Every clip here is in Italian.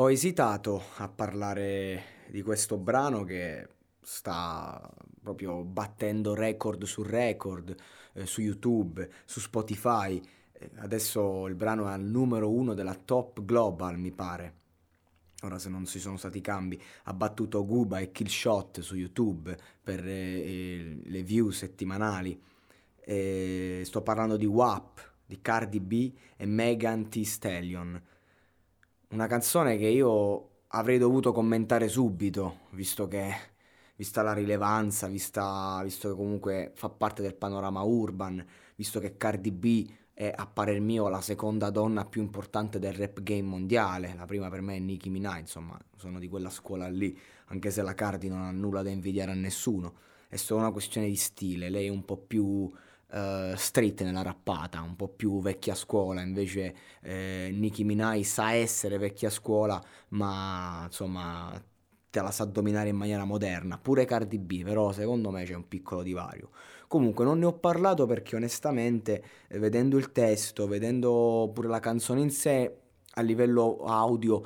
Ho esitato a parlare di questo brano che sta proprio battendo record su record eh, su YouTube, su Spotify. Eh, adesso il brano è al numero uno della top global, mi pare. Ora se non ci sono stati cambi, ha battuto Guba e Killshot su YouTube per eh, le view settimanali. E sto parlando di WAP, di Cardi B e Megan Thee Stallion. Una canzone che io avrei dovuto commentare subito, visto che, vista la rilevanza, vista, visto che comunque fa parte del panorama urban, visto che Cardi B è a parer mio la seconda donna più importante del rap game mondiale, la prima per me è Nicki Minaj, insomma, sono di quella scuola lì, anche se la Cardi non ha nulla da invidiare a nessuno, è solo una questione di stile, lei è un po' più uh, street nella rappata, un po' più vecchia scuola, invece eh, Nicki Minaj sa essere vecchia scuola, ma insomma te la sa dominare in maniera moderna, pure Cardi B, però secondo me c'è un piccolo divario. Comunque non ne ho parlato perché onestamente eh, vedendo il testo, vedendo pure la canzone in sé, a livello audio,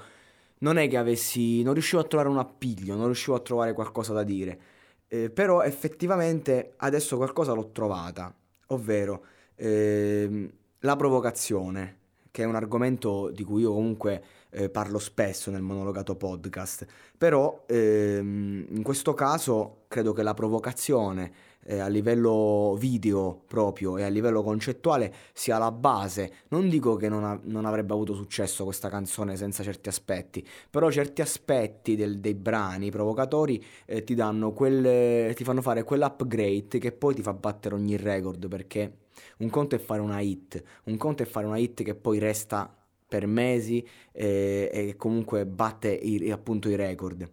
non è che avessi, non riuscivo a trovare un appiglio, non riuscivo a trovare qualcosa da dire. Eh, però effettivamente adesso qualcosa l'ho trovata ovvero ehm, la provocazione, che è un argomento di cui io comunque eh, parlo spesso nel monologato podcast, però ehm, in questo caso credo che la provocazione eh, a livello video proprio e a livello concettuale sia la base. Non dico che non, ha, non avrebbe avuto successo questa canzone senza certi aspetti, però certi aspetti del, dei brani provocatori eh, ti, danno quel, ti fanno fare quell'upgrade che poi ti fa battere ogni record perché un conto è fare una hit, un conto è fare una hit che poi resta per mesi eh, e comunque batte i, appunto i record.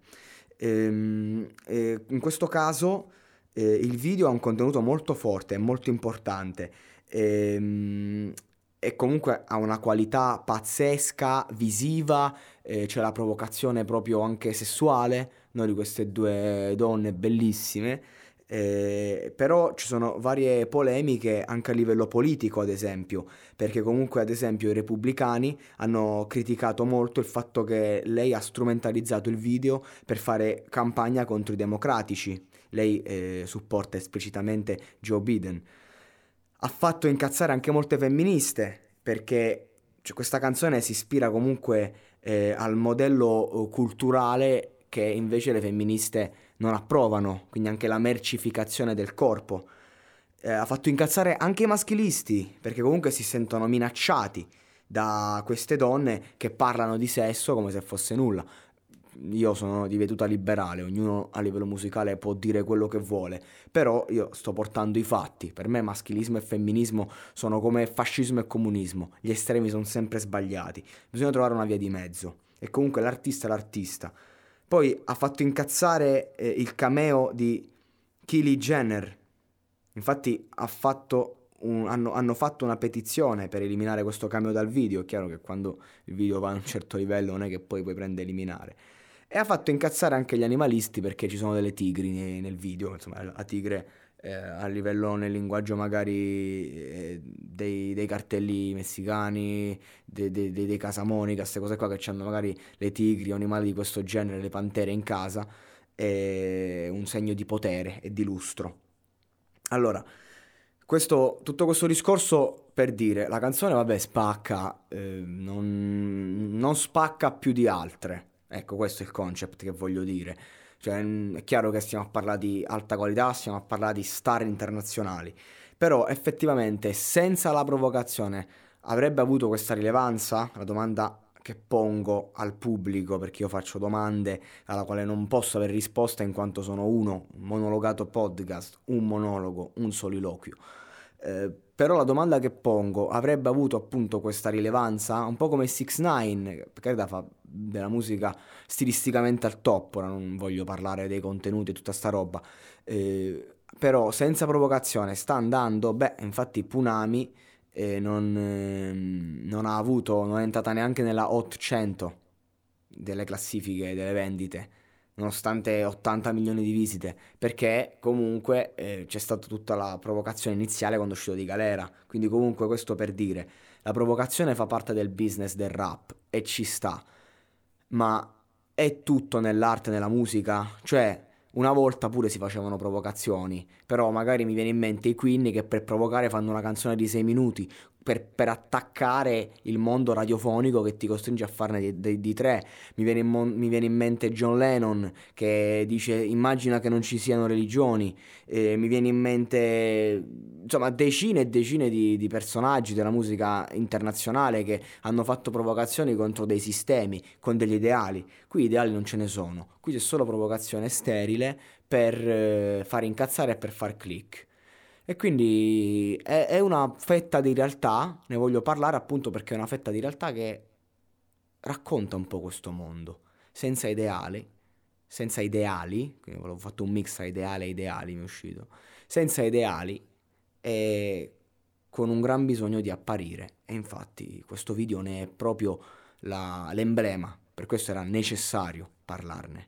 Ehm, in questo caso eh, il video ha un contenuto molto forte, molto importante ehm, e comunque ha una qualità pazzesca, visiva, eh, c'è la provocazione proprio anche sessuale no, di queste due donne bellissime. Eh, però ci sono varie polemiche anche a livello politico, ad esempio, perché comunque, ad esempio, i repubblicani hanno criticato molto il fatto che lei ha strumentalizzato il video per fare campagna contro i democratici lei eh, supporta esplicitamente Joe Biden. Ha fatto incazzare anche molte femministe perché cioè, questa canzone si ispira comunque eh, al modello eh, culturale che invece le femministe non approvano, quindi anche la mercificazione del corpo. Eh, ha fatto incazzare anche i maschilisti perché comunque si sentono minacciati da queste donne che parlano di sesso come se fosse nulla io sono di veduta liberale, ognuno a livello musicale può dire quello che vuole, però io sto portando i fatti. Per me maschilismo e femminismo sono come fascismo e comunismo, gli estremi sono sempre sbagliati, bisogna trovare una via di mezzo. E comunque l'artista è l'artista. Poi ha fatto incazzare eh, il cameo di Kylie Jenner. Infatti ha fatto un, hanno, hanno, fatto una petizione per eliminare questo cambio dal video. È chiaro che quando il video va a un certo livello non è che poi puoi prendere eliminare. E ha fatto incazzare anche gli animalisti perché ci sono delle tigri nel video. Insomma, la tigre eh, a livello nel linguaggio magari eh, dei, dei, cartelli messicani, dei, dei, dei casamonica, queste cose qua che hanno magari le tigri o animali di questo genere, le pantere in casa, è un segno di potere e di lustro. Allora, questo, tutto questo discorso per dire, la canzone vabbè spacca, eh, non, non spacca più di altre, ecco questo è il concept che voglio dire. Cioè, è chiaro che stiamo a parlare di alta qualità, stiamo a parlare di star internazionali, però effettivamente senza la provocazione avrebbe avuto questa rilevanza? La domanda che pongo al pubblico, perché io faccio domande alla quale non posso avere risposta in quanto sono uno, un monologato podcast, un monologo, un soliloquio. Eh, però la domanda che pongo avrebbe avuto appunto questa rilevanza, un po' come 6 9 perché da fa della musica stilisticamente al top, ora non voglio parlare dei contenuti e tutta sta roba, eh, però senza provocazione sta andando, beh, infatti Punami eh, non, eh, non, ha avuto, non è entrata neanche nella Hot 100 delle classifiche delle vendite, nonostante 80 milioni di visite, perché comunque eh, c'è stata tutta la provocazione iniziale quando è uscito di galera, quindi comunque questo per dire, la provocazione fa parte del business del rap e ci sta ma è tutto nell'arte, nella musica? Cioè, una volta pure si facevano provocazioni, però magari mi viene in mente i Queen che per provocare fanno una canzone di 6 minuti, per, per, attaccare il mondo radiofonico che ti costringe a farne di, di, di tre. Mi viene, mon- mi viene, in mente John Lennon che dice immagina che non ci siano religioni, eh, mi viene in mente insomma decine e decine di, di, personaggi della musica internazionale che hanno fatto provocazioni contro dei sistemi, con degli ideali. Qui ideali non ce ne sono, qui c'è solo provocazione sterile per eh, far incazzare e per far click. E quindi è, è una fetta di realtà, ne voglio parlare appunto perché è una fetta di realtà che racconta un po' questo mondo, senza ideali, senza ideali, quindi avevo fatto un mix tra ideale e ideali, mi è uscito, senza ideali e con un gran bisogno di apparire. E infatti questo video ne è proprio la, l'emblema, per questo era necessario parlarne.